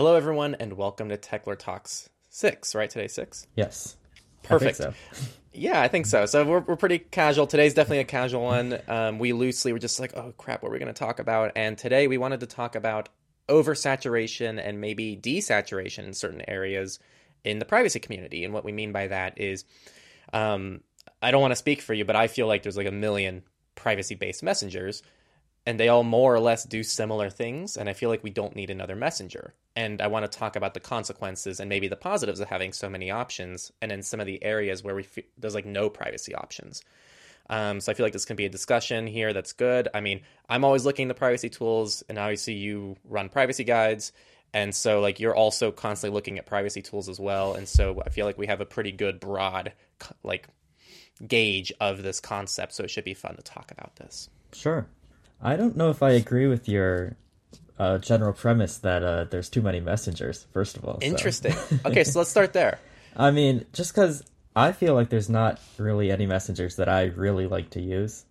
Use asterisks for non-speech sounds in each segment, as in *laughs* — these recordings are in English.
Hello, everyone, and welcome to Techlore Talks 6, right? Today, 6? Yes. Perfect. I so. Yeah, I think so. So we're, we're pretty casual. Today's definitely a casual one. Um, we loosely were just like, oh crap, what are we going to talk about? And today we wanted to talk about oversaturation and maybe desaturation in certain areas in the privacy community. And what we mean by that is, um, I don't want to speak for you, but I feel like there's like a million privacy based messengers and they all more or less do similar things. And I feel like we don't need another messenger. And I want to talk about the consequences and maybe the positives of having so many options, and in some of the areas where we there's like no privacy options. Um, so I feel like this can be a discussion here that's good. I mean, I'm always looking the privacy tools, and obviously you run privacy guides, and so like you're also constantly looking at privacy tools as well. And so I feel like we have a pretty good broad like gauge of this concept. So it should be fun to talk about this. Sure. I don't know if I agree with your uh, general premise that uh, there's too many messengers. First of all, so. Interesting. *laughs* okay, so let's start there. I mean, just because I feel like there's not really any messengers that I really like to use,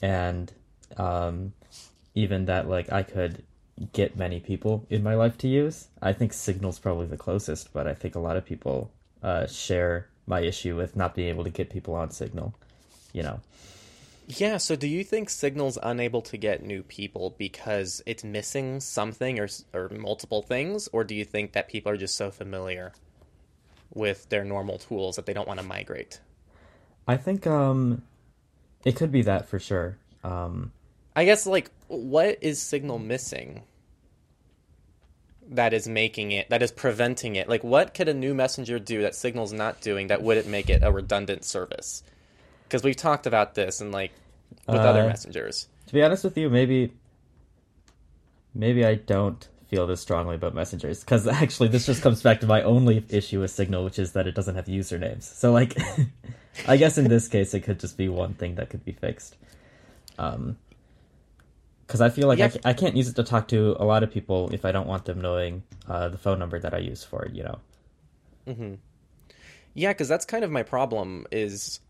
and um, even that like I could get many people in my life to use. I think Signal's probably the closest, but I think a lot of people uh, share my issue with not being able to get people on Signal. You know. Yeah, so do you think Signal's unable to get new people because it's missing something or or multiple things or do you think that people are just so familiar with their normal tools that they don't want to migrate? I think um it could be that for sure. Um I guess like what is Signal missing? That is making it that is preventing it. Like what could a new messenger do that Signal's not doing that wouldn't make it a redundant service? Because we've talked about this and like with uh, other messengers. To be honest with you, maybe maybe I don't feel this strongly about messengers because actually this just comes back to my only issue with Signal, which is that it doesn't have usernames. So like, *laughs* I guess in this case it could just be one thing that could be fixed. Um, because I feel like yeah. I, I can't use it to talk to a lot of people if I don't want them knowing uh, the phone number that I use for it. You know. Mm-hmm. Yeah, because that's kind of my problem. Is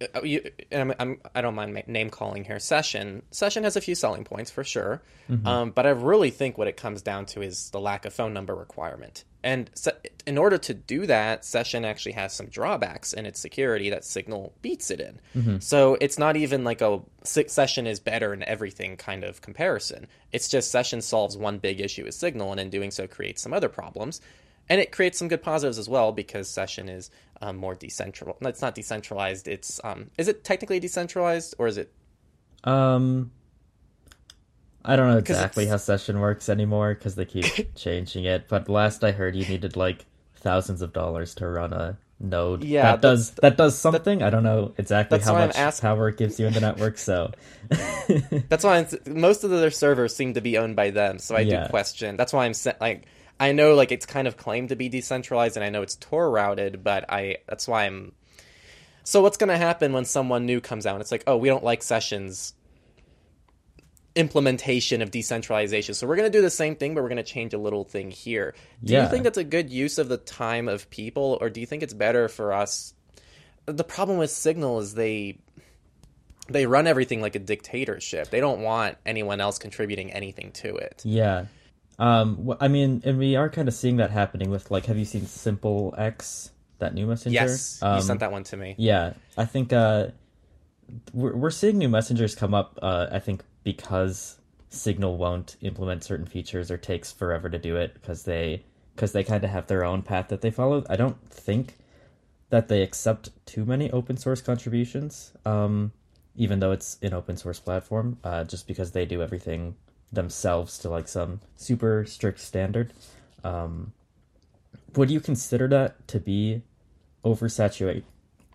uh, you, I'm, I'm, I do not mind name calling here. Session Session has a few selling points for sure, mm-hmm. um, but I really think what it comes down to is the lack of phone number requirement. And in order to do that, Session actually has some drawbacks in its security that Signal beats it in. Mm-hmm. So it's not even like a Session is better in everything kind of comparison. It's just Session solves one big issue with Signal, and in doing so creates some other problems and it creates some good positives as well because session is um, more decentralized it's not decentralized it's um, is it technically decentralized or is it um i don't know exactly how session works anymore because they keep *laughs* changing it but last i heard you needed like thousands of dollars to run a node. Yeah that does that does something? That, i don't know exactly how much power it gives you in the network so. *laughs* That's why I'm, most of their servers seem to be owned by them so i yeah. do question that's why i'm like I know like it's kind of claimed to be decentralized, and I know it's Tor routed, but I that's why I'm. So what's going to happen when someone new comes out? And it's like, oh, we don't like sessions implementation of decentralization. So we're going to do the same thing, but we're going to change a little thing here. Do yeah. you think that's a good use of the time of people, or do you think it's better for us? The problem with Signal is they they run everything like a dictatorship. They don't want anyone else contributing anything to it. Yeah. Um, I mean, and we are kind of seeing that happening with like, have you seen SimpleX, that new messenger? Yes, um, you sent that one to me. Yeah, I think uh, we're we're seeing new messengers come up. Uh, I think because Signal won't implement certain features or takes forever to do it because they because they kind of have their own path that they follow. I don't think that they accept too many open source contributions, um, even though it's an open source platform. Uh, just because they do everything themselves to like some super strict standard. Um, would you consider that to be oversaturate?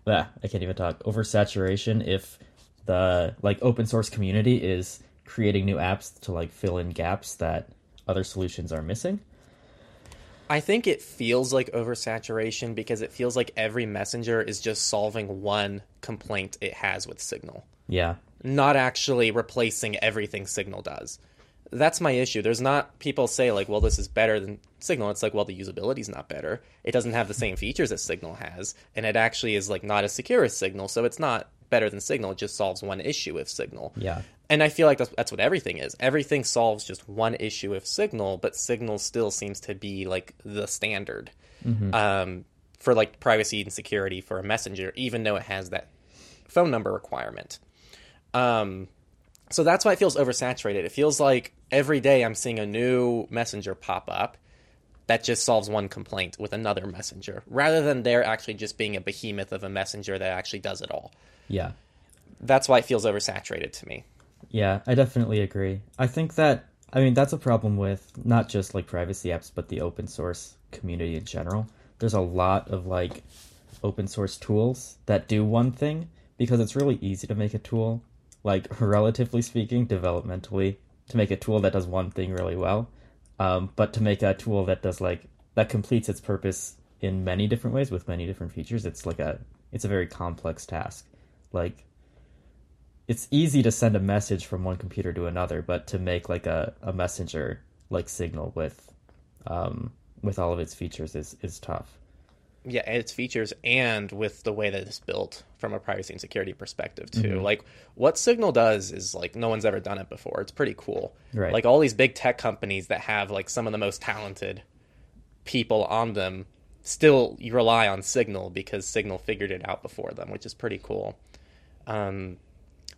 Ah, I can't even talk. Oversaturation if the like open source community is creating new apps to like fill in gaps that other solutions are missing. I think it feels like oversaturation because it feels like every messenger is just solving one complaint it has with Signal. Yeah. Not actually replacing everything Signal does that's my issue. There's not people say like, well, this is better than Signal. It's like, well, the usability is not better. It doesn't have the same features that Signal has, and it actually is like not as secure as Signal, so it's not better than Signal. It just solves one issue with Signal. Yeah. and I feel like that's that's what everything is. Everything solves just one issue with Signal, but Signal still seems to be like the standard um, for like privacy and security for a messenger, even though it has that phone number requirement. Um, so that's why it feels oversaturated. It feels like every day I'm seeing a new messenger pop up that just solves one complaint with another messenger, rather than there actually just being a behemoth of a messenger that actually does it all. Yeah. That's why it feels oversaturated to me. Yeah, I definitely agree. I think that I mean that's a problem with not just like privacy apps but the open source community in general. There's a lot of like open source tools that do one thing because it's really easy to make a tool like *laughs* relatively speaking developmentally to make a tool that does one thing really well. Um, but to make a tool that does like that completes its purpose in many different ways with many different features, it's like a it's a very complex task. Like it's easy to send a message from one computer to another, but to make like a, a messenger like Signal with um, with all of its features is is tough. Yeah, its features and with the way that it's built from a privacy and security perspective too. Like what Signal does is like no one's ever done it before. It's pretty cool. Right. Like all these big tech companies that have like some of the most talented people on them still you rely on Signal because Signal figured it out before them, which is pretty cool. Um,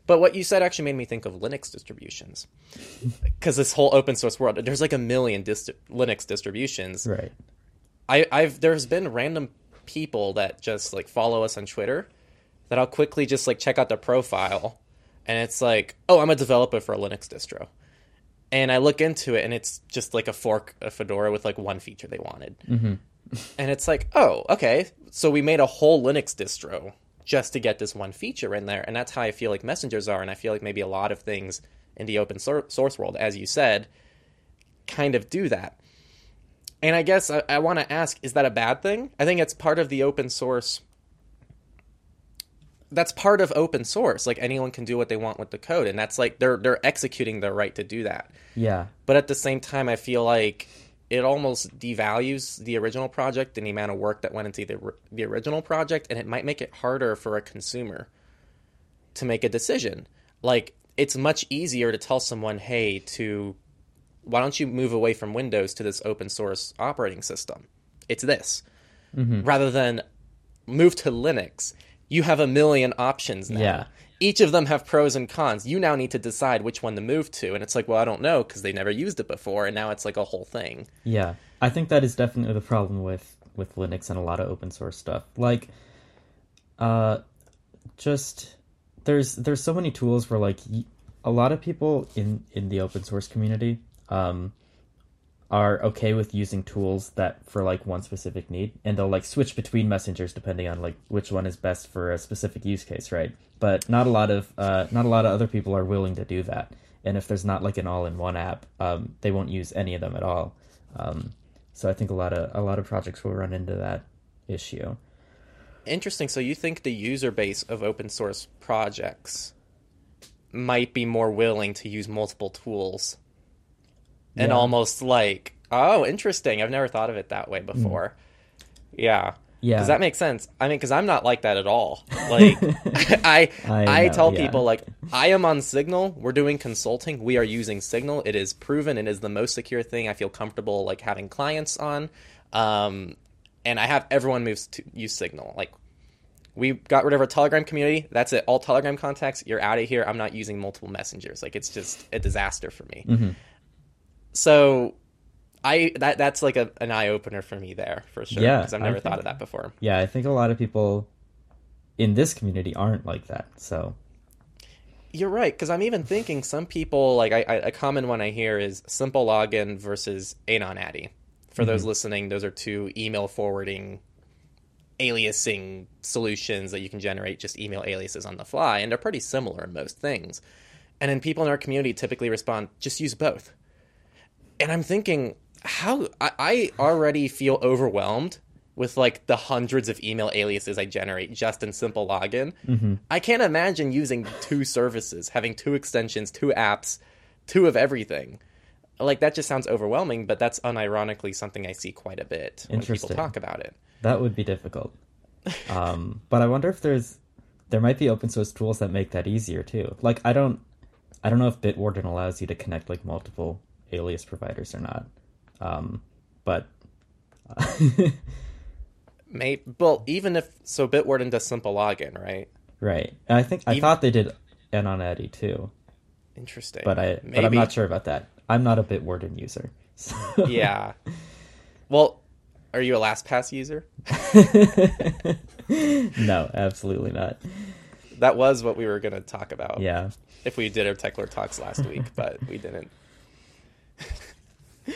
but what you said actually made me think of Linux distributions, *laughs* because this whole open source world, there's like a million dist- Linux distributions. Right. I, I've there's been random people that just like follow us on Twitter that I'll quickly just like check out their profile, and it's like, oh, I'm a developer for a Linux distro, and I look into it, and it's just like a fork of Fedora with like one feature they wanted, mm-hmm. and it's like, oh, okay, so we made a whole Linux distro just to get this one feature in there, and that's how I feel like messengers are, and I feel like maybe a lot of things in the open source world, as you said, kind of do that. And I guess I, I want to ask: Is that a bad thing? I think it's part of the open source. That's part of open source. Like anyone can do what they want with the code, and that's like they're they're executing their right to do that. Yeah. But at the same time, I feel like it almost devalues the original project and the amount of work that went into the the original project, and it might make it harder for a consumer to make a decision. Like it's much easier to tell someone, "Hey, to why don't you move away from Windows to this open source operating system? It's this." Rather than move to Linux, you have a million options now. Yeah. Each of them have pros and cons. You now need to decide which one to move to, and it's like, well, I don't know because they never used it before, and now it's like a whole thing. Yeah. I think that is definitely the problem with with Linux and a lot of open source stuff. Like uh just there's there's so many tools where like a lot of people in in the open source community um are okay with using tools that for like one specific need. And they'll like switch between messengers depending on like which one is best for a specific use case right? But not a lot of uh, not a lot of other people are willing to do that. And if there's not like an all-in-one app um, they won't use any of them at all. Um, so i think a lot of a lot of projects will run into that issue. Interesting. So you think the user base of open source projects might be more willing to use multiple tools and Yeah. almost like, oh, interesting. I've never thought of it that way before. Yeah. Yeah. Does that make sense? I mean, because I'm not like that at all. Like, *laughs* *laughs* I I I, know, tell yeah. people like I am on Signal. We're doing consulting. We are using Signal. It is proven. It is the most secure thing. I feel comfortable like having clients on, um, and I have everyone moves to use Signal. Like, we got rid of our Telegram community. That's it. All Telegram contacts. You're out of here. I'm not using multiple messengers. Like, it's just a disaster for me. Mm-hmm. So. I that that's like a, an eye opener for me there for sure Yeah, because I've never think- thought of that before. yeah i think a lot of people in this community aren't like that so You're right, because I'm even thinking some people like I, I, a common one I hear is SimpleLogin versus AnonAddy. For those mm-hmm. listening, those are two email forwarding aliasing solutions that you can generate just email aliases on the fly, and they're pretty similar in most things. And then people in our community typically respond, just use both. And I'm thinking, how I, I already feel overwhelmed with like the hundreds of email aliases I generate just in SimpleLogin. I can't imagine using two services, having two extensions, two apps, two of everything. Like that just sounds overwhelming, but that's unironically something I see quite a bit when people talk about it. That would be difficult. *laughs* Um, but I wonder if there's there might be open source tools that make that easier too. Like I don't I don't know if Bitwarden allows you to connect like multiple alias providers or not. Um, but *laughs* May well, even if so, Bitwarden does SimpleLogin, right? right, and I think I Even- thought they did AnonAddy too, Interesting. but I Maybe. but I'm not sure about that. I'm not a Bitwarden user. *laughs* So. yeah. Well, are you a LastPass user? *laughs* no, absolutely not. That was what we were going to talk about. Yeah. If we did our Techlore talks last week, but we didn't. *laughs*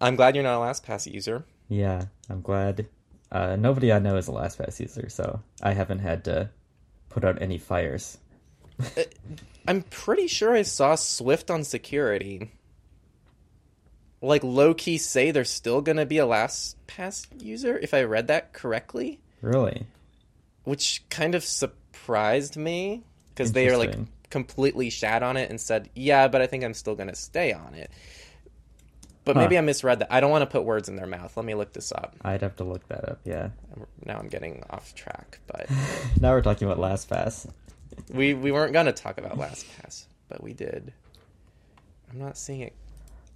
I'm glad you're not a LastPass user. Yeah, I'm glad. Uh, nobody I know is a LastPass user, so I haven't had to put out any fires. I'm pretty sure I saw SwiftOnSecurity. Like low key say they're still gonna be a LastPass user, if I read that correctly. Really? Which kind of surprised me because they are like. Completely shat on it and said, "Yeah, but I think I'm still gonna stay on it." But Huh. maybe I misread that. I don't want to put words in their mouth. Let me look this up. I'd have to look that up. Yeah. Now I'm getting off track, but *laughs* Now we're talking about LastPass. *laughs* we we weren't gonna talk about LastPass, but we did. I'm not seeing it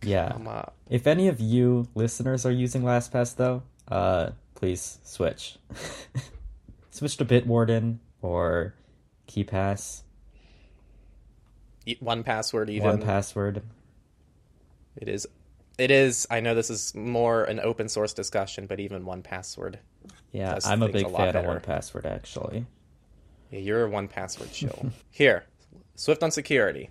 Yeah. up. If any of you listeners are using LastPass, though, uh, please switch. *laughs* switch to Bitwarden or KeePass, 1Password, even one password. It is. It is. I know this is more an open source discussion, but even 1Password. Yeah, I'm a big a fan of one password actually. Yeah, you're a 1Password chill. *laughs* Here, SwiftOnSecurity.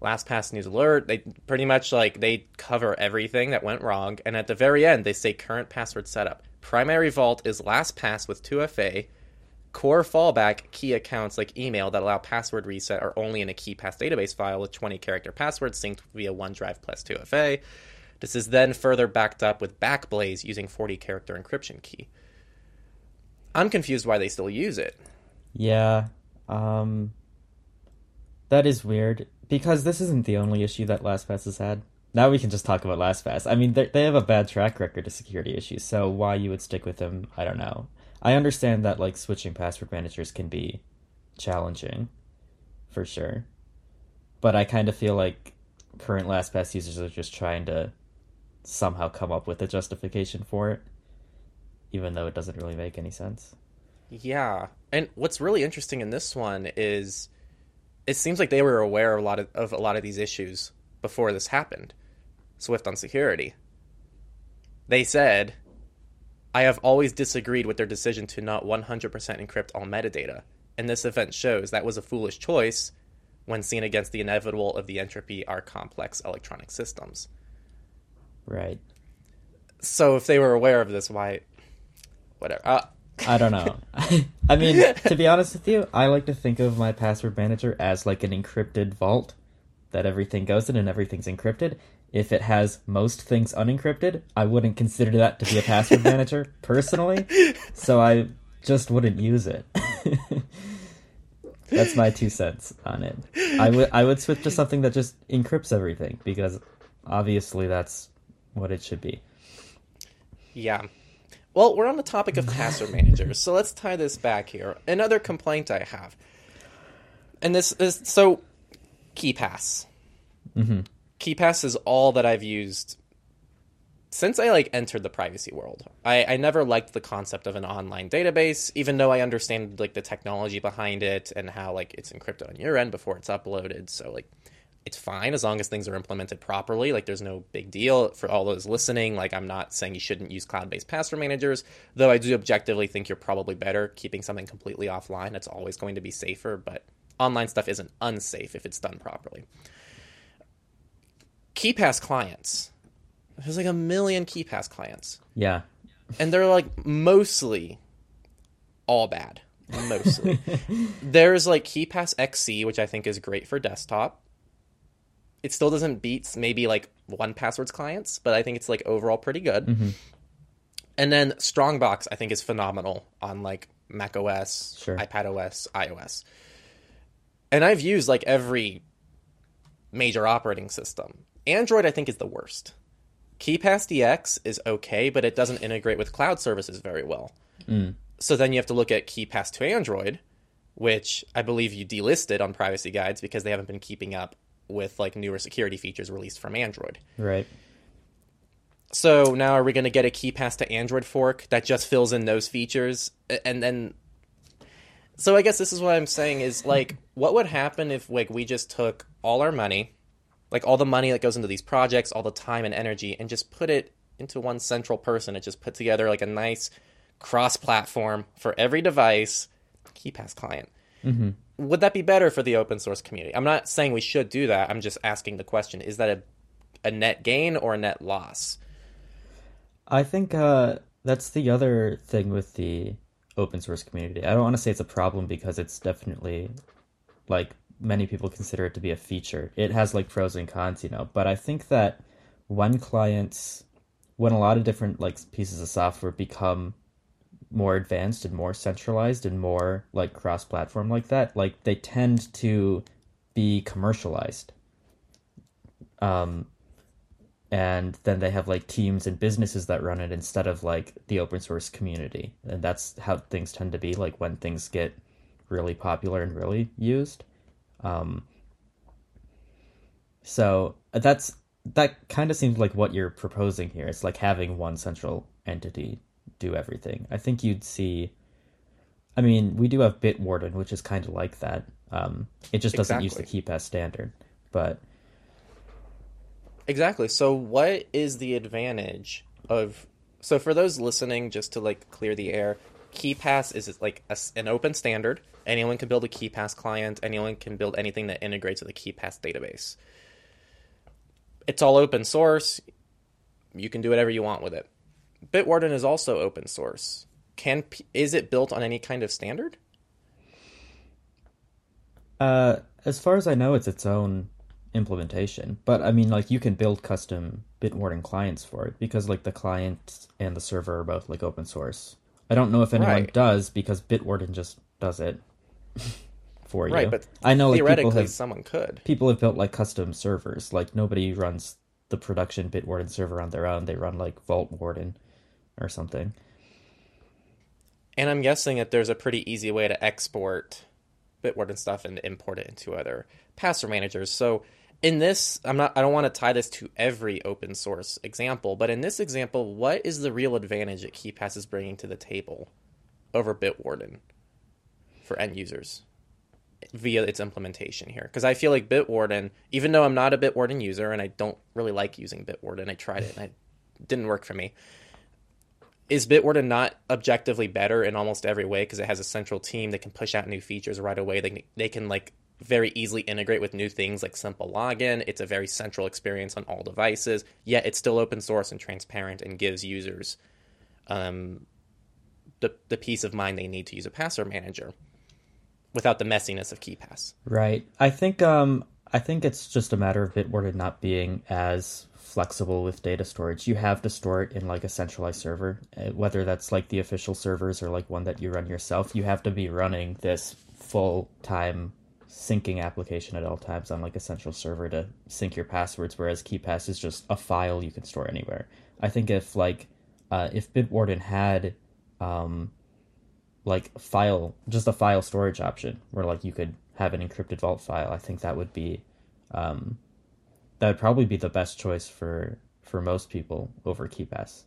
LastPass news alert. They pretty much like they cover everything that went wrong, and at the very end they say current password setup. Primary vault is LastPass with 2FA. Core fallback key accounts like email that allow password reset are only in a KeePass database file with 20 character passwords synced via OneDrive plus 2FA. This is then further backed up with Backblaze using 40 character encryption key. I'm confused why they still use it. Yeah, um, that is weird because this isn't the only issue that LastPass has had. Now we can just talk about LastPass. I mean, they they have a bad track record of security issues, so why you would stick with them, I don't know. I understand that like switching password managers can be challenging, for sure, but I kind of feel like current LastPass users are just trying to somehow come up with a justification for it, even though it doesn't really make any sense. Yeah. And what's really interesting in this one is it seems like they were aware of a lot of, of a lot of these issues before this happened. SwiftOnSecurity. They said, I have always disagreed with their decision to not 100% encrypt all metadata, and this event shows that was a foolish choice when seen against the inevitable of the entropy our complex electronic systems. Right. So if they were aware of this, why whatever. Uh, I don't know. *laughs* I mean, to be honest with you, I like to think of my password manager as like an encrypted vault that everything goes in and everything's encrypted. If it has most things unencrypted, I wouldn't consider that to be a password *laughs* manager personally, so I just wouldn't use it. *laughs* That's my two cents on it. I would I would switch to something that just encrypts everything because obviously that's what it should be. Yeah. Well, we're on the topic of password managers, so let's tie this back here. Another complaint I have, and this is so KeePass. Mhm. KeePass is all that I've used since I like entered the privacy world. I, I never liked the concept of an online database, even though I understand like the technology behind it and how like it's encrypted on your end before it's uploaded. So like it's fine as long as things are implemented properly. Like there's no big deal for all those listening. Like I'm not saying you shouldn't use cloud-based password managers, though I do objectively think you're probably better keeping something completely offline. It's always going to be safer, but online stuff isn't unsafe if it's done properly. KeePass clients. There's like a million KeePass clients, Yeah. and they're like mostly all bad. Mostly. *laughs* There's like KeePass XC, which I think is great for desktop. It still doesn't beat maybe like 1Password's clients, but I think it's like overall pretty good. Mm-hmm. And then Strongbox, I think, is phenomenal on like Mac OS, Sure. iPad OS, iOS. And I've used like every major operating system. Android, I think, is the worst. KeePass DX is okay, but it doesn't integrate with cloud services very well. Mm. So then you have to look at KeePass to Android, which I believe you delisted on privacy guides because they haven't been keeping up with like newer security features released from Android. Right. So now are we going to get a KeePass to Android fork that just fills in those features and then so I guess this is what I'm saying is like what would happen if like we just took all our money, like all the money that goes into these projects, all the time and energy and just put it into one central person and just put together like a nice cross-platform for every device KeePass client. Mm-hmm. Would that be better for the open source community? I'm not saying we should do that. I'm just asking the question: Is that a a net gain or a net loss? I think uh, that's the other thing with the open source community. I don't want to say it's a problem because it's definitely like many people consider it to be a feature. It has like pros and cons, you know. But I think that when clients, when a lot of different like pieces of software become more advanced and more centralized and more like cross platform like that, like they tend to be commercialized. Um, and then they have like teams and businesses that run it instead of like the open source community and that's how things tend to be like when things get really popular and really used um, so that's that kind of seems like what you're proposing here it's like having one central entity do everything i think you'd see i mean we do have bitwarden which is kind of like that um, it just doesn't Exactly. use the KeePass standard but Exactly. So, what is the advantage of? So, for those listening, just to like clear the air, KeePass is like a an open standard. Anyone can build a KeePass client. Anyone can build anything that integrates with a KeePass database. It's all open source. You can do whatever you want with it. Bitwarden is also open source. Can is it built on any kind of standard? Uh, as far as I know, it's its own implementation. But I mean, like you can build custom Bitwarden clients for it because like the client and the server are both like open source. I don't know if anyone Right. does because Bitwarden just does it *laughs* for you. Right, but I know like Theoretically, have someone could. people have built like custom servers. Like nobody runs the production Bitwarden server on their own. They run like Vaultwarden or something. And I'm guessing that there's a pretty easy way to export Bitwarden stuff and import it into other password managers. So in this, I'm not I don't want to tie this to every open source example, but in this example, what is the real advantage that KeePass is bringing to the table over Bitwarden for end users via its implementation here? Because I feel like Bitwarden, even though I'm not a Bitwarden user and I don't really like using Bitwarden, I tried it and it didn't work for me is Bitwarden not objectively better in almost every way because it has a central team that can push out new features right away? They they can like very easily integrate with new things like SimpleLogin. It's a very central experience on all devices. Yet it's still open source and transparent and gives users um, the the peace of mind they need to use a password manager without the messiness of KeePass. Right. I think um I think it's just a matter of Bitwarden not being as flexible with data storage. You have to store it in like a centralized server, uh, whether that's like the official servers or like one that you run yourself. You have to be running this full-time syncing application at all times on like a central server to sync your passwords whereas KeePass is just a file you can store anywhere. I think if like uh, if Bitwarden had um like file just a file storage option where like you could have an encrypted vault file i think that would be um that would probably be the best choice for for most people over KeePass.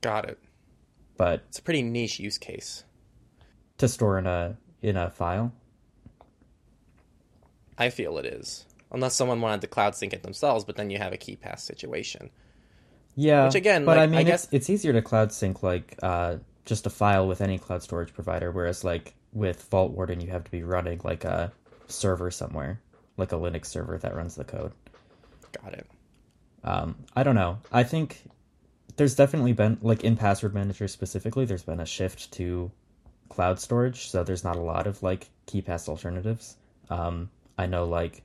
Got it. But It's a pretty niche use case. to store in a in a file, I feel it is. Unless someone wanted to cloud sync it themselves, but then you have a KeePass situation. yeah. Which again, but like, I I mean, guess- it's it's easier to cloud sync like uh just a file with any cloud storage provider, whereas like with Vaultwarden, you have to be running like a server somewhere, like a Linux server that runs the code. Got it. Um, I don't know. I think there's definitely been like in password manager specifically, there's been a shift to cloud storage, so there's not a lot of like KeePass alternatives. Um, I know like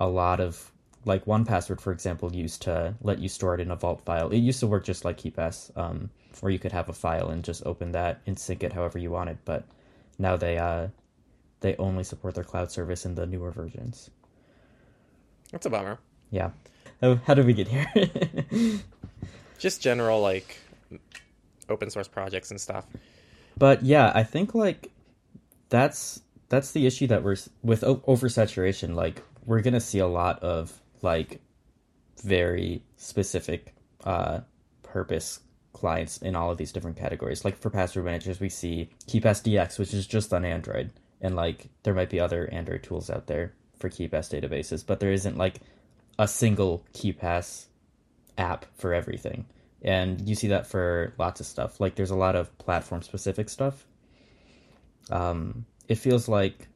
a lot of like 1Password, for example, used to let you store it in a vault file. It used to work just like KeePass, um, where you could have a file and just open that and sync it however you wanted. But now they uh, they only support their cloud service in the newer versions. That's a bummer. Yeah. How, how did we get here? *laughs* Just general like open source projects and stuff. But yeah, I think like that's that's the issue that we're with oversaturation. Like we're gonna see a lot of like very specific uh, purpose clients in all of these different categories. Like for password managers, we see KeePass DX, which is just on Android, and like there might be other Android tools out there for KeePass databases, but there isn't like a single KeePass app for everything. And you see that for lots of stuff. Like there's a lot of platform specific stuff. Um, it feels like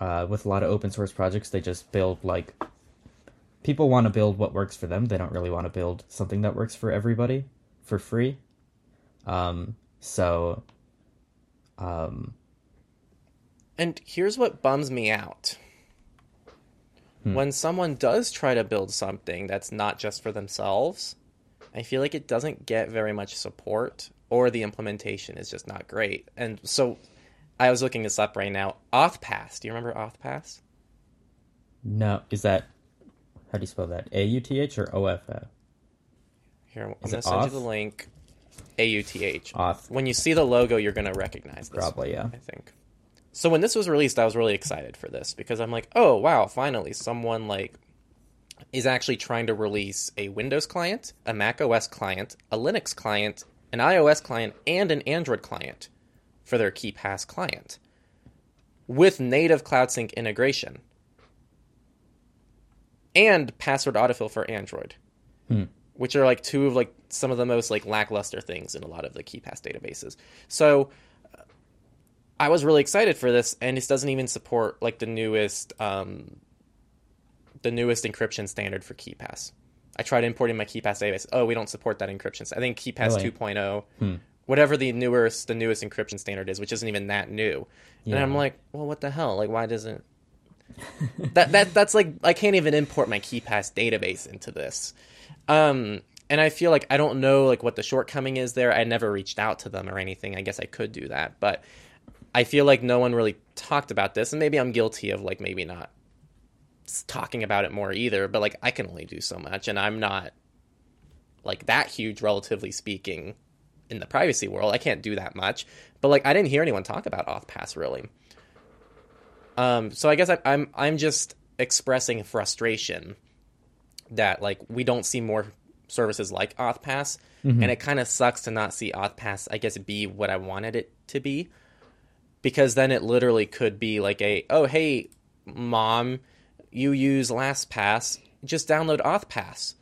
uh, with a lot of open source projects, they just build like people want to build what works for them. They don't really want to build something that works for everybody for free. Um, so, um, and here's what bums me out. Hmm. When someone does try to build something that's not just for themselves, I feel like it doesn't get very much support or the implementation is just not great. And so I was looking this up right now. AuthPass. Do you remember AuthPass? No. Is that how do you spell that? A U T H or O F F? Here, I'm going to send you the link. A U T H. Auth. When you see the logo, you're going to recognize this. Probably, yeah. I think. So when this was released, I was really excited for this because I'm like, oh wow, finally someone like is actually trying to release a Windows client, a Mac OS client, a Linux client, an iOS client, and an Android client for their KeePass client with native Cloud Sync integration and password autofill for Android, hmm. Which are like two of like some of the most like lackluster things in a lot of the KeePass databases. So I was really excited for this, and this doesn't even support like the newest um, the newest encryption standard for KeePass. I tried importing my KeePass database. Oh, we don't support that encryption. I think KeePass really? 2.0, hmm. whatever the newest the newest encryption standard is, which isn't even that new. Yeah. And I'm like, well, what the hell? Like, why doesn't that that that's like I can't even import my KeePass database into this. Um, and I feel like I don't know like what the shortcoming is there. I never reached out to them or anything. I guess I could do that, but I feel like no one really talked about this, and maybe I'm guilty of like maybe not talking about it more either. But like I can only do so much, and I'm not like that huge, relatively speaking, in the privacy world. I can't do that much. But like I didn't hear anyone talk about AuthPass really. Um, so I guess I, I'm I'm just expressing frustration that like we don't see more services like AuthPass, mm-hmm. and it kind of sucks to not see AuthPass. I guess be what I wanted it to be, because then it literally could be like a oh hey mom, you use LastPass, just download AuthPass.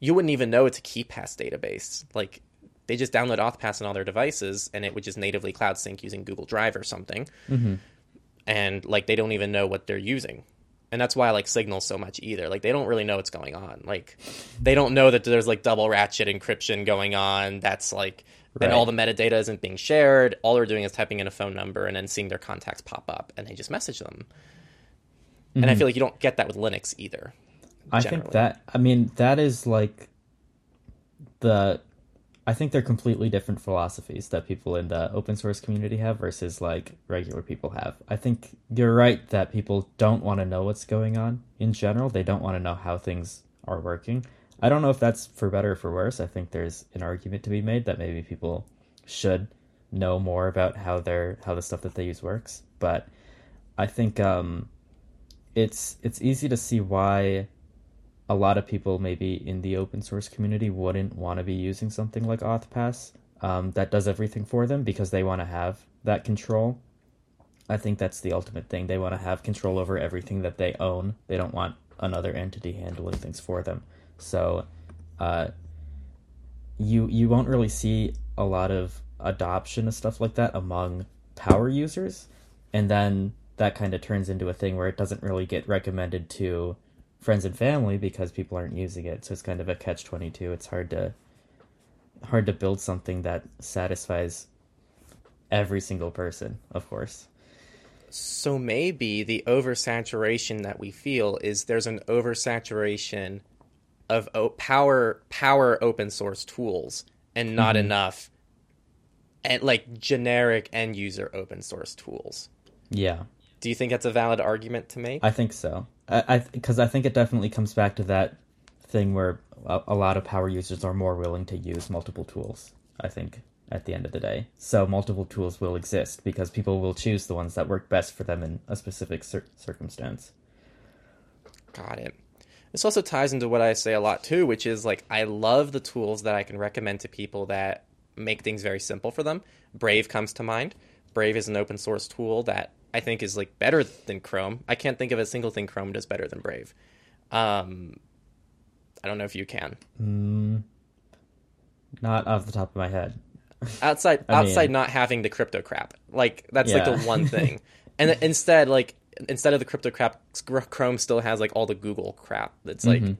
You wouldn't even know it's a KeePass database. Like they just download AuthPass on all their devices, and it would just natively cloud sync using Google Drive or something. Mm-hmm and like they don't even know what they're using and that's why I like Signal so much either. Like they don't really know what's going on. Like they don't know that there's like double ratchet encryption going on. That's like right. and all the metadata isn't being shared. All they're doing is typing in a phone number and then seeing their contacts pop up, and they just message them. Mm-hmm. And I mm-hmm. feel like you don't get that with Linux either. I think that I mean that is like the I think they're completely different philosophies that people in the open source community have versus like regular people have. I think you're right that people don't want to know what's going on in general. They don't want to know how things are working. I don't know if that's for better or for worse. I think there's an argument to be made that maybe people should know more about how their how the stuff that they use works. But I think um, it's it's easy to see why a lot of people maybe in the open source community wouldn't want to be using something like AuthPass um, that does everything for them because they want to have that control. I think that's the ultimate thing. They want to have control over everything that they own. They don't want another entity handling things for them. So, uh, you you won't really see a lot of adoption of stuff like that among power users, and then that kind of turns into a thing where it doesn't really get recommended to friends and family because people aren't using it. So it's kind of a catch twenty two. It's hard to hard to build something that satisfies every single person, of course. So maybe the oversaturation that we feel is there's an oversaturation of power power open source tools and not mm-hmm. enough and like generic end user open source tools. Yeah. Do you think that's a valid argument to make? I think so. I because I, I, think it definitely comes back to that thing where a, a, lot of power users are more willing to use multiple tools. I think at the end of the day. So multiple tools will exist because people will choose the ones that work best for them in a specific cir- circumstance. Got it. This also ties into what I say a lot too, which is like I love the tools that I can recommend to people that make things very simple for them. Brave comes to mind. Brave is an open source tool that I think is like better than Chrome. I can't think of a single thing Chrome does better than Brave. Um, I don't know if you can. Mm, not off the top of my head. Outside *laughs* outside mean- not having the crypto crap. Like that's like the one *laughs* thing. and instead like instead of the crypto crap, Chrome still has like all the Google crap. That's like Mhm.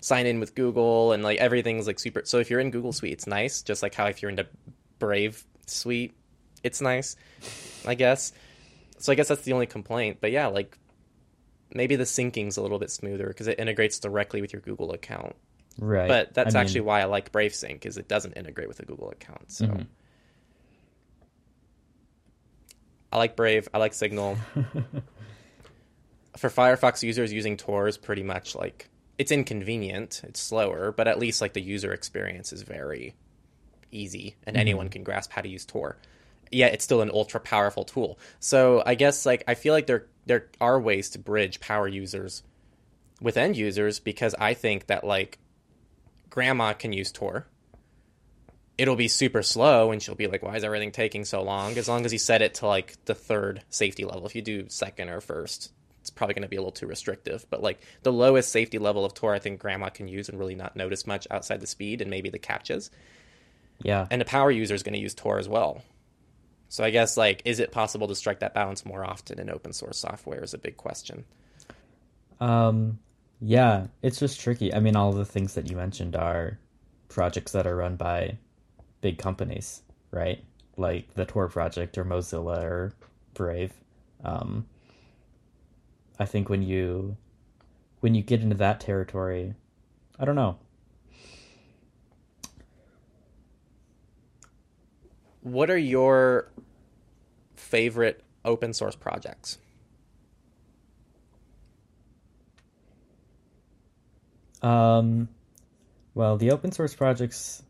sign in with Google and like everything's like super. So if you're in Google Suite, it's nice. Just like how if you're into Brave Suite, it's nice, I guess. So I guess that's the only complaint. But yeah, like maybe the syncing's a little bit smoother because it integrates directly with your Google account. Right. But that's I mean, actually why I like Brave Sync is it doesn't integrate with a Google account. So Mhm. I like Brave. I like Signal. *laughs* For Firefox users using Tor is pretty much like it's inconvenient, it's slower, but at least like the user experience is very easy and anyone can grasp how to use Tor. Yet it's still an ultra powerful tool. So I guess like I feel like there there are ways to bridge power users with end users because I think that like grandma can use Tor. It'll be super slow and she'll be like, Why is everything taking so long? As long as you set it to like the third safety level. If you do second or first, it's probably going to be a little too restrictive. But like the lowest safety level of Tor, I think grandma can use and really not notice much outside the speed and maybe the catches. yeah. And a power user is going to use Tor as well. So I guess like, is it possible to strike that balance more often in open source software? Is a big question. Um, yeah, it's just tricky. I mean, all the things that you mentioned are projects that are run by big companies, right? Like the Tor project or Mozilla or Brave. Um, I think when you when you get into that territory, I don't know. What are your favorite open source projects? Um, well, the open source projects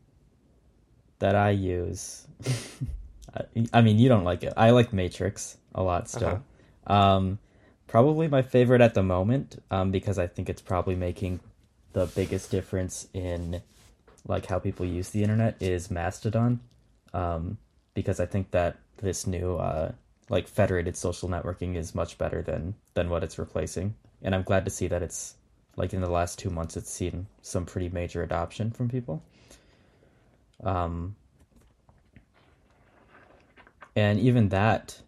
that I use, *laughs* I, I mean, you don't like it. I like Matrix a lot still. Um, probably my favorite at the moment, um, because I think it's probably making the biggest difference in like how people use the internet is Mastodon. Um, because I think that this new uh, like federated social networking is much better than than what it's replacing, and I'm glad to see that it's like in the last two months it's seen some pretty major adoption from people. Um, and even that,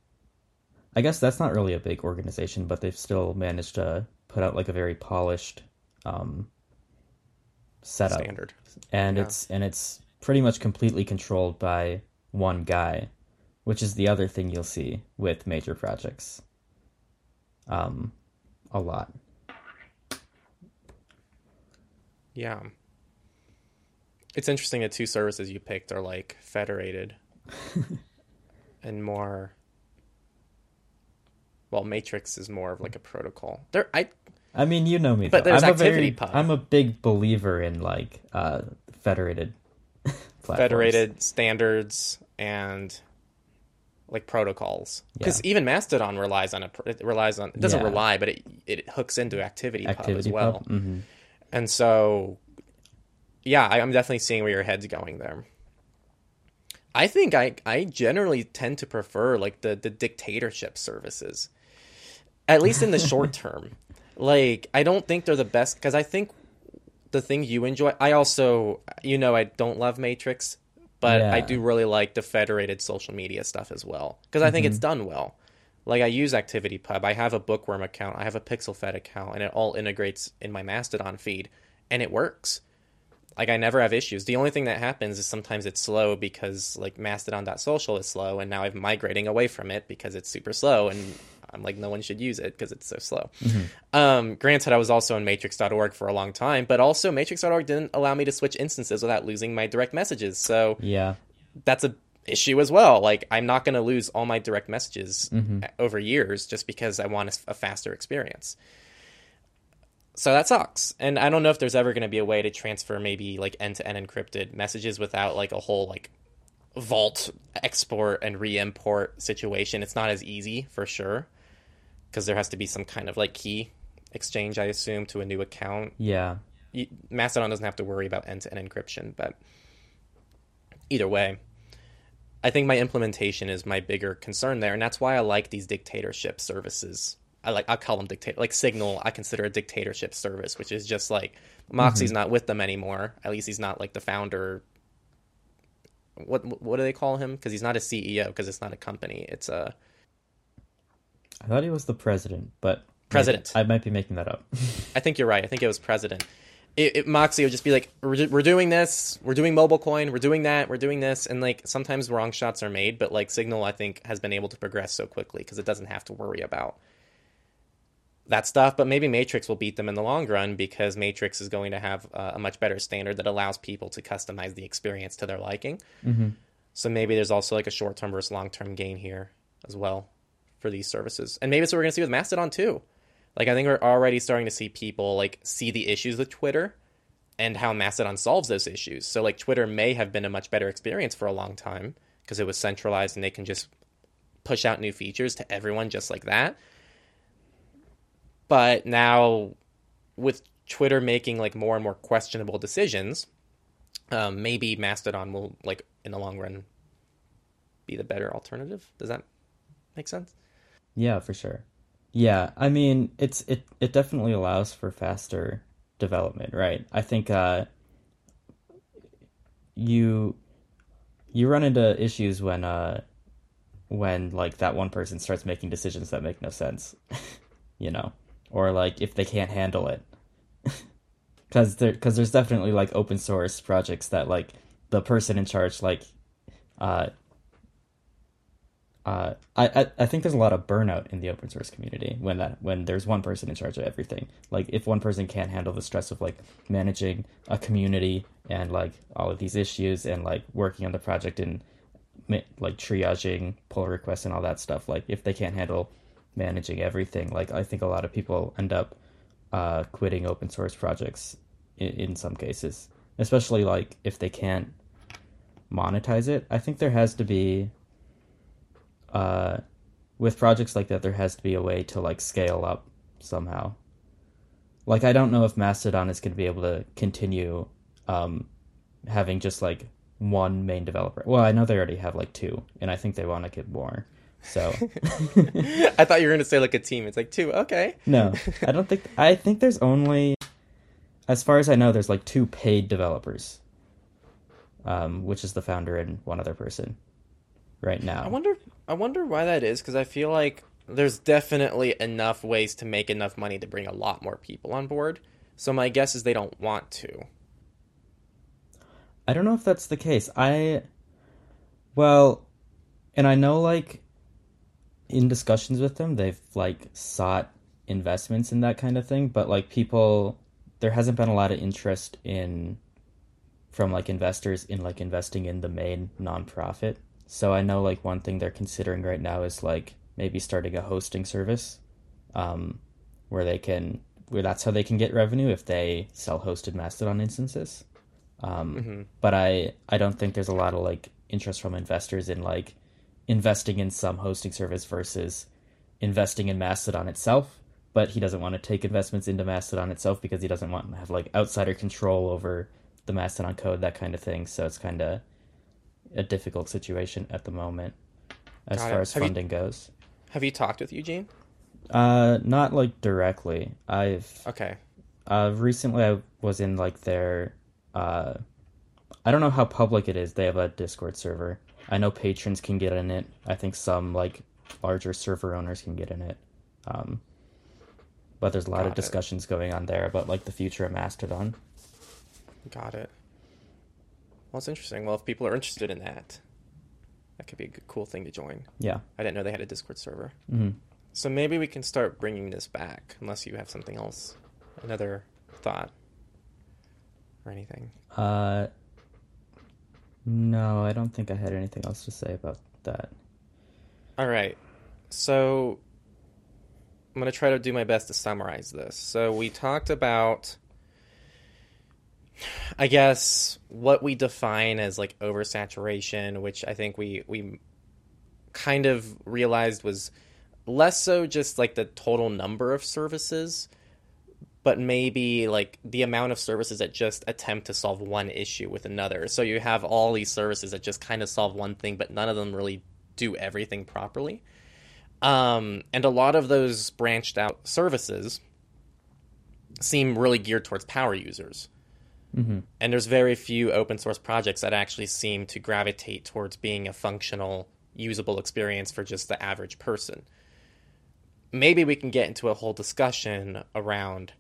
I guess that's not really a big organization, but they've still managed to put out like a very polished um, setup Standard. and Yeah. it's and it's pretty much completely controlled by one guy, which is the other thing you'll see with major projects. Um, a lot. Yeah. It's interesting the two services you picked are like federated *laughs* and more well, Matrix is more of like a protocol. There I I mean, you know me. But though. there's I'm a very. I'm a big believer in like uh, federated. *laughs* federated standards and like protocols because even Mastodon relies on a it relies on it doesn't Yeah. rely but it it hooks into ActivityPub activity as well pub. hmm and so yeah I, I'm definitely seeing where your head's going there. I think I I generally tend to prefer like the the dictatorship services, at least in the *laughs* short term. Like I don't think they're the best because I think the thing you enjoy. I also you know I don't love Matrix, but I do really like the federated social media stuff as well because I think it's mm-hmm. done well. Like I use ActivityPub, I have a BookWyrm account, I have a PixelFed account, and it all integrates in my Mastodon feed, and it works. Like I never have issues. The only thing that happens is sometimes it's slow because like mastodon.social is slow and now I'm migrating away from it because it's super slow and I'm like no one should use it because it's so slow. Um, granted I was also in matrix.org for a long time, but also matrix.org didn't allow me to switch instances without losing my direct messages. So Yeah. that's a issue as well. Like I'm not going to lose all my direct messages over years just because I want a, a faster experience. So that sucks. And I don't know if there's ever going to be a way to transfer maybe like end to end encrypted messages without like a whole like vault export and re-import situation. It's not as easy for sure because there has to be some kind of like key exchange, I assume, to a new account. Yeah. Mastodon doesn't have to worry about end-to-end encryption, but either way, I think my implementation is my bigger concern there, and that's why I like these dictatorship services. I like I call them dictator like Signal. I consider a dictatorship service, which is just like Moxie's mm-hmm. not with them anymore. At least he's not like the founder. What what do they call him? Because he's not a CEO. Because it's not a company. It's a I thought he was the president, but President. I might be making that up. *laughs* I think you're right. I think it was president. It, it, Moxie would just be like, we're, we're doing this, we're doing MobileCoin, we're doing that, we're doing this, and like sometimes wrong shots are made, but like Signal, I think, has been able to progress so quickly because it doesn't have to worry about that stuff. But maybe Matrix will beat them in the long run because Matrix is going to have uh, a much better standard that allows people to customize the experience to their liking. mm-hmm. So maybe there's also like a short term versus long term gain here as well for these services. And maybe it's what we're gonna see with Mastodon too. Like I think we're already starting to see people like see the issues with Twitter and how Mastodon solves those issues. So like Twitter may have been a much better experience for a long time because it was centralized and they can just push out new features to everyone just like that. But now with Twitter making like more and more questionable decisions, um, maybe Mastodon will like in the long run be the better alternative. Does that make sense? Yeah, for sure. Yeah, I mean, it's it it definitely allows for faster development, right? I think uh you you run into issues when uh when like that one person starts making decisions that make no sense, *laughs* you know, or like if they can't handle it. *laughs* Cuz there cuz there's definitely like open source projects that like the person in charge like uh uh, I, I think there's a lot of burnout in the open source community when that when there's one person in charge of everything. Like if one person can't handle the stress of like managing a community and like all of these issues and like working on the project and like triaging pull requests and all that stuff. Like if they can't handle managing everything, like I think a lot of people end up uh, quitting open source projects in, in some cases, especially like if they can't monetize it. I think there has to be uh, with projects like that, there has to be a way to like scale up somehow. Like I don't know if Mastodon is going to be able to continue um, having just like one main developer. Well, I know they already have like two, and I think they want to get more. So *laughs* I thought you were gonna say like a team. It's like two. Okay. no, *laughs* I don't think. I think there's only, as far as I know, there's like two paid developers, um, which is the founder and one other person, right now. I wonder. I wonder why that is because I feel like there's definitely enough ways to make enough money to bring a lot more people on board. So my guess is they don't want to. I don't know if that's the case. I, well, and I know like in discussions with them, they've like sought investments in that kind of thing, but like people, there hasn't been a lot of interest in from like investors in like investing in the main nonprofit. So I know like one thing they're considering right now is like maybe starting a hosting service, um, where they can where that's how they can get revenue if they sell hosted Mastodon instances. Um, hmm but I I don't think there's a lot of like interest from investors in like investing in some hosting service versus investing in Mastodon itself. But he doesn't want to take investments into Mastodon itself because he doesn't want to have like outsider control over the Mastodon code, that kind of thing. So it's kind of a difficult situation at the moment as Got far it. as Have you- funding goes. Have you talked with Eugen? Uh, not like directly. I've Okay. uh, recently I was in like their uh, I don't know how public it is. They have a Discord server. I know patrons can get in it. I think some like larger server owners can get in it. Um, but there's a lot Got of it. discussions going on there about like the future of Mastodon. Got it. Well, it's interesting. Well, if people are interested in that, that could be a good, cool thing to join. Yeah. I didn't know they had a Discord server. hmm So maybe we can start bringing this back, unless you have something else, another thought or anything. Uh, no, I don't think I had anything else to say about that. All right. So I'm going to try to do my best to summarize this. So we talked about I guess what we define as like oversaturation, which I think we we kind of realized was less so just like the total number of services, but maybe like the amount of services that just attempt to solve one issue with another. So you have all these services that just kind of solve one thing, but none of them really do everything properly. Um, and a lot of those branched out services seem really geared towards power users. Mm-hmm. And there's very few open source projects that actually seem to gravitate towards being a functional, usable experience for just the average person. Maybe we can get into a whole discussion around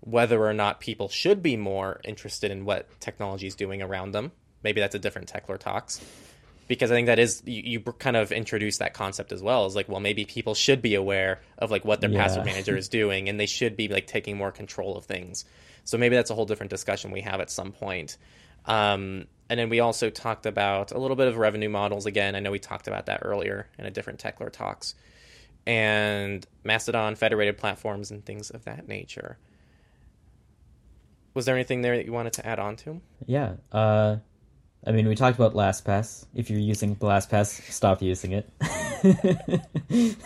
whether or not people should be more interested in what technology is doing around them. Maybe that's a different Techlore Talks. Because I think that is you, you kind of introduce that concept as well. Is like, well, maybe people should be aware of like what their Yeah. password manager is doing, and they should be like taking more control of things. So maybe that's a whole different discussion we have at some point. Um, and then we also talked about a little bit of revenue models again. I know we talked about that earlier in a different Techlore talks, and Mastodon, federated platforms, and things of that nature. Was there anything there that you wanted to add on to? Yeah. Uh, I mean, we talked about LastPass. If you're using LastPass, stop using it. *laughs*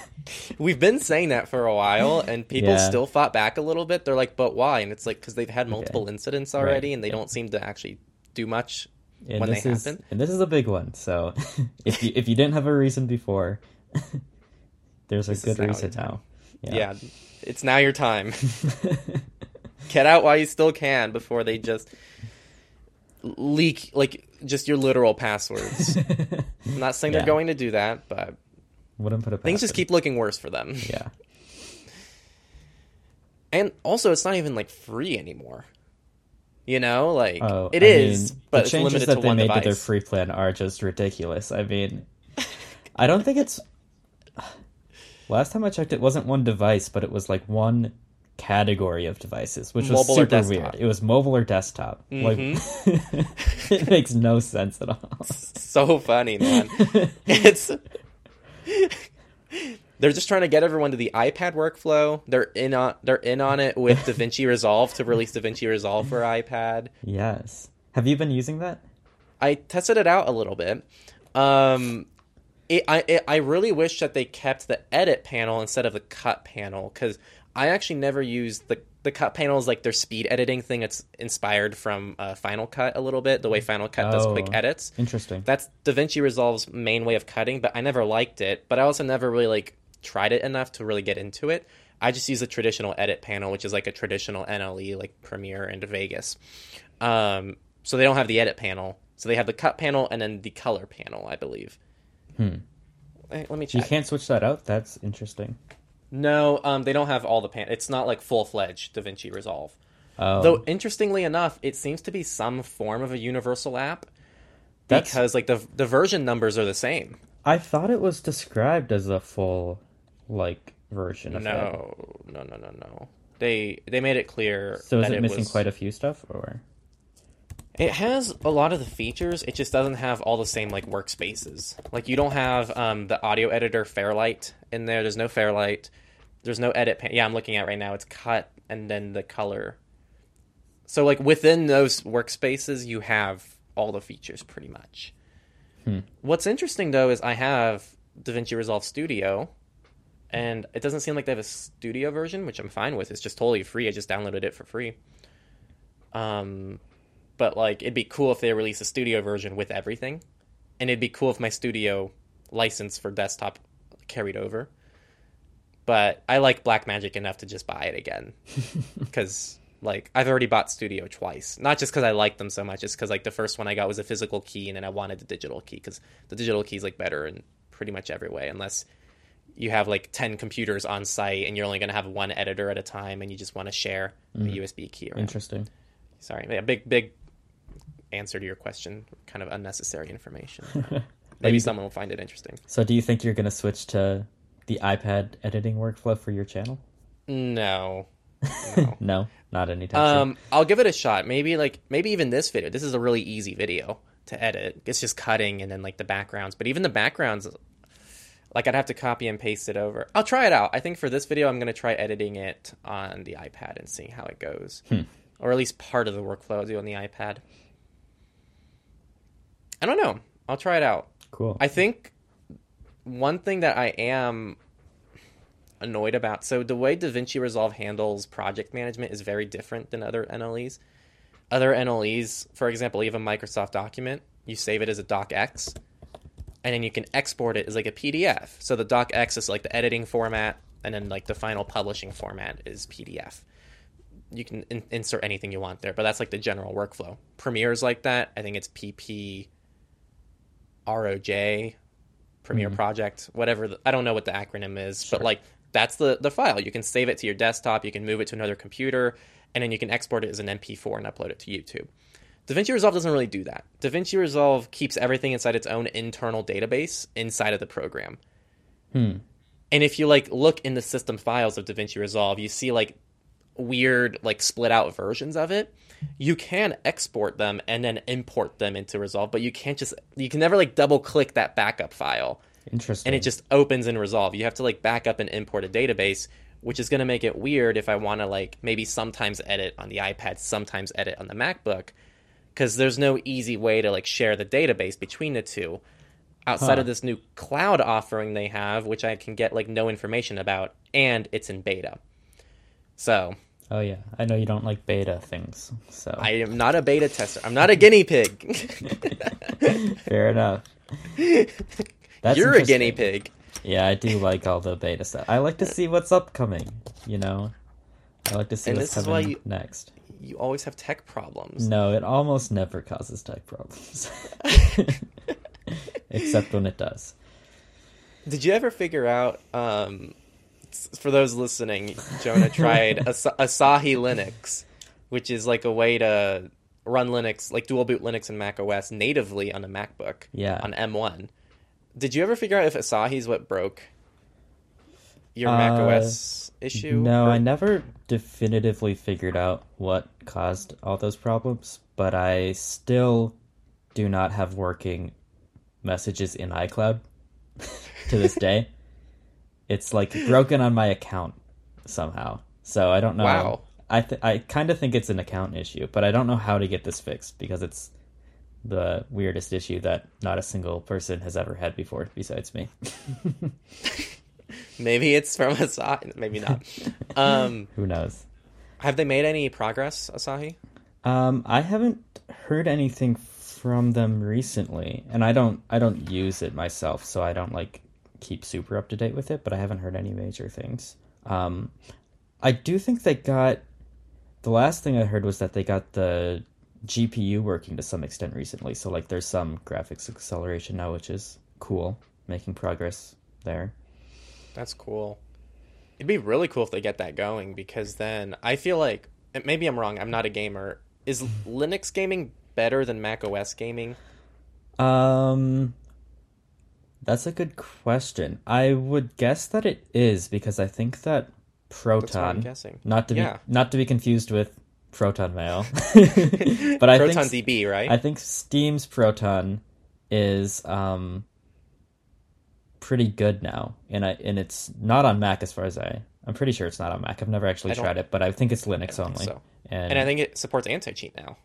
We've been saying that for a while, and people Yeah. still fought back a little bit. They're like, "But why?" And it's like because they've had multiple incidents already, and they don't seem to actually do much and when they is, happen. And this is a big one. So *laughs* if you if you didn't have a reason before, *laughs* there's a This good now reason now. Yeah. it's now your time. *laughs* Get out while you still can before they just leak like just your literal passwords. I'm not saying Yeah. they're going to do that, but Wouldn't put it. things just keep looking worse for them. Yeah. *laughs* And also, it's not even like free anymore. You know, like Oh, it I is, mean, but the it's changes that they made device. to their free plan are just ridiculous. I mean, *laughs* I don't think it's. *sighs* Last time I checked, it wasn't one device, but it was like one category of devices, which was Mobile or super weird. It was mobile or desktop. Like, mm-hmm. *laughs* it makes no sense at all. so funny, man. it's *laughs* they're just trying to get everyone to the iPad workflow. They're in on they're in on it with *laughs* DaVinci Resolve to release DaVinci Resolve for iPad. yes. Have you been using that? I tested it out a little bit. Um, it, I it, I really wish that they kept the edit panel instead of the cut panel because I actually never used the the cut panel is like their speed editing thing. It's inspired from uh, Final Cut a little bit, the way Final Cut does quick Oh. edits. Interesting. That's DaVinci Resolve's main way of cutting, but I never liked it. But I also never really like tried it enough to really get into it. I just use a traditional edit panel, which is like a traditional NLE, like Premiere and Vegas. Um, so they don't have the edit panel. So they have the cut panel and then the color panel, I believe. Hmm. Let me check. You can't switch that out. That's interesting. No, um, they don't have all the pan. It's not like full fledged DaVinci Resolve. Oh, Though interestingly enough, it seems to be some form of a universal app That's- because like the the version numbers are the same. I thought it was described as a full, like, version of that. No, no, no, no, no. They they made it clear. So is that it missing was- quite a few stuff, or? It has a lot of the features. It just doesn't have all the same like workspaces. Like you don't have um, the audio editor Fairlight in there. There's no Fairlight. There's no edit. Pan- yeah, I'm looking at right now. It's cut and then the color. So like within those workspaces, you have all the features pretty much. Hmm. What's interesting though is I have DaVinci Resolve Studio, and it doesn't seem like they have a studio version, which I'm fine with. It's just totally free. I just downloaded it for free. Um, but like it'd be cool if they release a studio version with everything, and it'd be cool if my studio license for desktop carried over. But I like Blackmagic enough to just buy it again *laughs* because like I've already bought Studio twice. Not just because I like them so much, it's because like the first one I got was a physical key, and then I wanted the digital key because the digital key is like better in pretty much every way, unless you have like 10 computers on site and you're only going to have one editor at a time and you just want to share a mm-hmm. USB key around. Interesting. Sorry, yeah, big big answer to your question. Kind of unnecessary information. *laughs* Maybe someone will find it interesting. So, do you think you're going to switch to the iPad editing workflow for your channel? No, *laughs* no. no, not anytime soon. um, I'll give it a shot. Maybe like maybe even this video. This is a really easy video to edit. It's just cutting and then like the backgrounds. But even the backgrounds, like I'd have to copy and paste it over. I'll try it out. I think for this video, I'm gonna try editing it on the iPad and seeing how it goes. Hmm. or at least part of the workflow I'll do on the iPad. I don't know. I'll try it out. Cool. I think one thing that I am annoyed about so the way DaVinci Resolve handles project management is very different than other NLEs. Other NLEs, for example, you have a Microsoft document, you save it as a docx, and then you can export it as like a PDF. So the docx is like the editing format, and then like the final publishing format is PDF. You can in- insert anything you want there, but that's like the general workflow. Premiere's like that. I think it's PP ROJ, Premiere Project, whatever. The, I don't know what the acronym is, but like that's the the file. You can save it to your desktop. You can move it to another computer, and then you can export it as an MP4 and upload it to YouTube. DaVinci Resolve doesn't really do that. DaVinci Resolve keeps everything inside its own internal database inside of the program. Hmm. And if you like look in the system files of DaVinci Resolve, you see like weird like split out versions of it. You can export them and then import them into Resolve, but you can't just you can never like double click that backup file Interesting. and it just opens in Resolve. You have to like back up and import a database, which is going to make it weird if I want to like maybe sometimes edit on the iPad, sometimes edit on the MacBook, because there's no easy way to like share the database between the two outside Huh. of this new cloud offering they have, which I can get like no information about, and it's in beta. So Oh yeah, I know you don't like beta things, so I am not a beta tester. I'm not a guinea pig. *laughs* fair enough. That's You're a guinea pig. Yeah, I do like all the beta stuff. I like to see what's upcoming. You know, I like to see And what's this is why coming you- next. You always have tech problems. No, it almost never causes tech problems, *laughs* *laughs* except when it does. Did you ever figure out? Um, for those listening, Jonah tried *laughs* As- Asahi Linux, which is like a way to run Linux, like dual boot Linux and Mac OS natively on a MacBook Yeah. on M1. Did you ever figure out if Asahi is what broke your Mac Uh, OS issue? No, Or- I never definitively figured out what caused all those problems, but I still do not have working messages in iCloud *laughs* to this day. It's like broken on my account somehow. So I don't know. Wow. I th- I kind of think it's an account issue, but I don't know how to get this fixed because it's the weirdest issue that not a single person has ever had before besides me. *laughs* Maybe it's from Asahi. Maybe not. *laughs* um, Who knows? have they made any progress, Asahi? Um, I haven't heard anything from them recently, and I don't I don't use it myself, so I don't like keep super up to date with it. But I haven't heard any major things. Um, I do think they got the last thing I heard was that they got the GPU working to some extent recently. So like, there's some graphics acceleration now, which is cool, making progress there. That's cool. It'd be really cool if they get that going because then I feel like maybe I'm wrong. I'm not a gamer. Is Linux gaming better than Mac OS gaming? Um, that's a good question. I would guess that it is because I think that what I'm Proton, guessing. not to Yeah. be not to be confused with Proton Mail, *laughs* but I Proton think DB, right? I think Steam's Proton is um pretty good now, and I and it's not on Mac as far as I. I'm pretty sure it's not on Mac. I've never actually tried it, but I think it's Linux only. so. And, and I think it supports anti-cheat now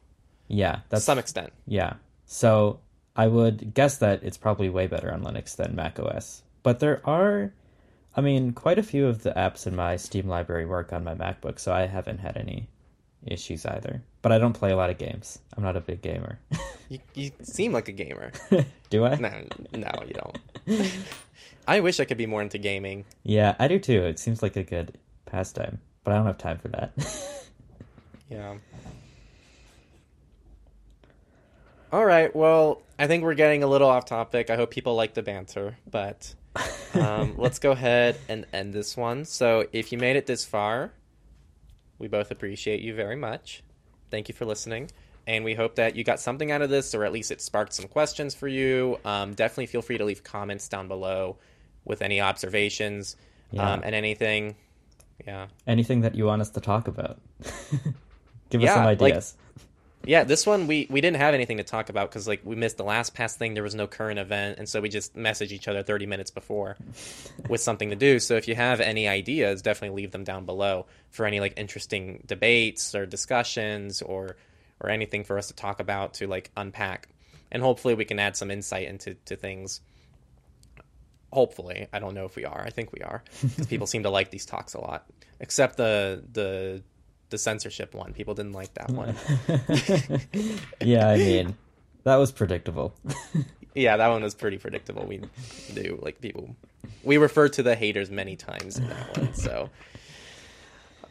yeah, to that's some extent. Yeah. So I would guess that it's probably way better on Linux than Mac OS. But there are, I mean, quite a few of the apps in my Steam library work on my MacBook, so I haven't had any issues either. But I don't play a lot of games. I'm not a big gamer. You, you seem like a gamer. *laughs* Do I? No, no, you don't. I wish I could be more into gaming. Yeah, I do too. It seems like a good pastime, but I don't have time for that. *laughs* Yeah. All right. Well, I think we're getting a little off topic. I hope people like the banter, but um, *laughs* let's go ahead and end this one. So, if you made it this far, we both appreciate you very much. Thank you for listening. And we hope that you got something out of this, or at least it sparked some questions for you. Um, definitely feel free to leave comments down below with any observations Yeah. um, and anything. Yeah. Anything that you want us to talk about? *laughs* Give us Yeah, some like- ideas. Yeah, this one we we didn't have anything to talk about because like we missed the LastPass thing. There was no current event, and so we just messaged each other thirty minutes before *laughs* with something to do. So if you have any ideas, definitely leave them down below for any like interesting debates or discussions or or anything for us to talk about to like unpack, and hopefully we can add some insight into to things. Hopefully, I don't know if we are. I think we are because people *laughs* seem to like these talks a lot, except the the the censorship one. People didn't like that one. *laughs* yeah, I mean, that was predictable. *laughs* yeah, that one was pretty predictable. We do like people. We referred to the haters many times in that one. So,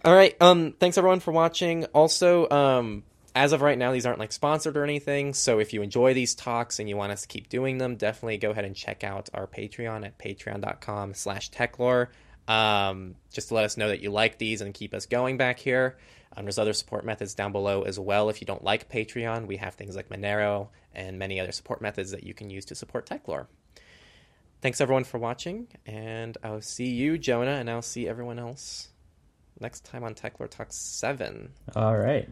all right. Um, thanks everyone for watching. Also, um, as of right now, these aren't like sponsored or anything. So if you enjoy these talks and you want us to keep doing them, definitely go ahead and check out our Patreon at patreon.com/slash techlore. Um, just to let us know that you like these and keep us going back here. Um, there's other support methods down below as well. If you don't like Patreon, we have things like Monero and many other support methods that you can use to support Techlore. Thanks everyone for watching, and I'll see you, Jonah, and I'll see everyone else next time on Techlore Talk 7. All right.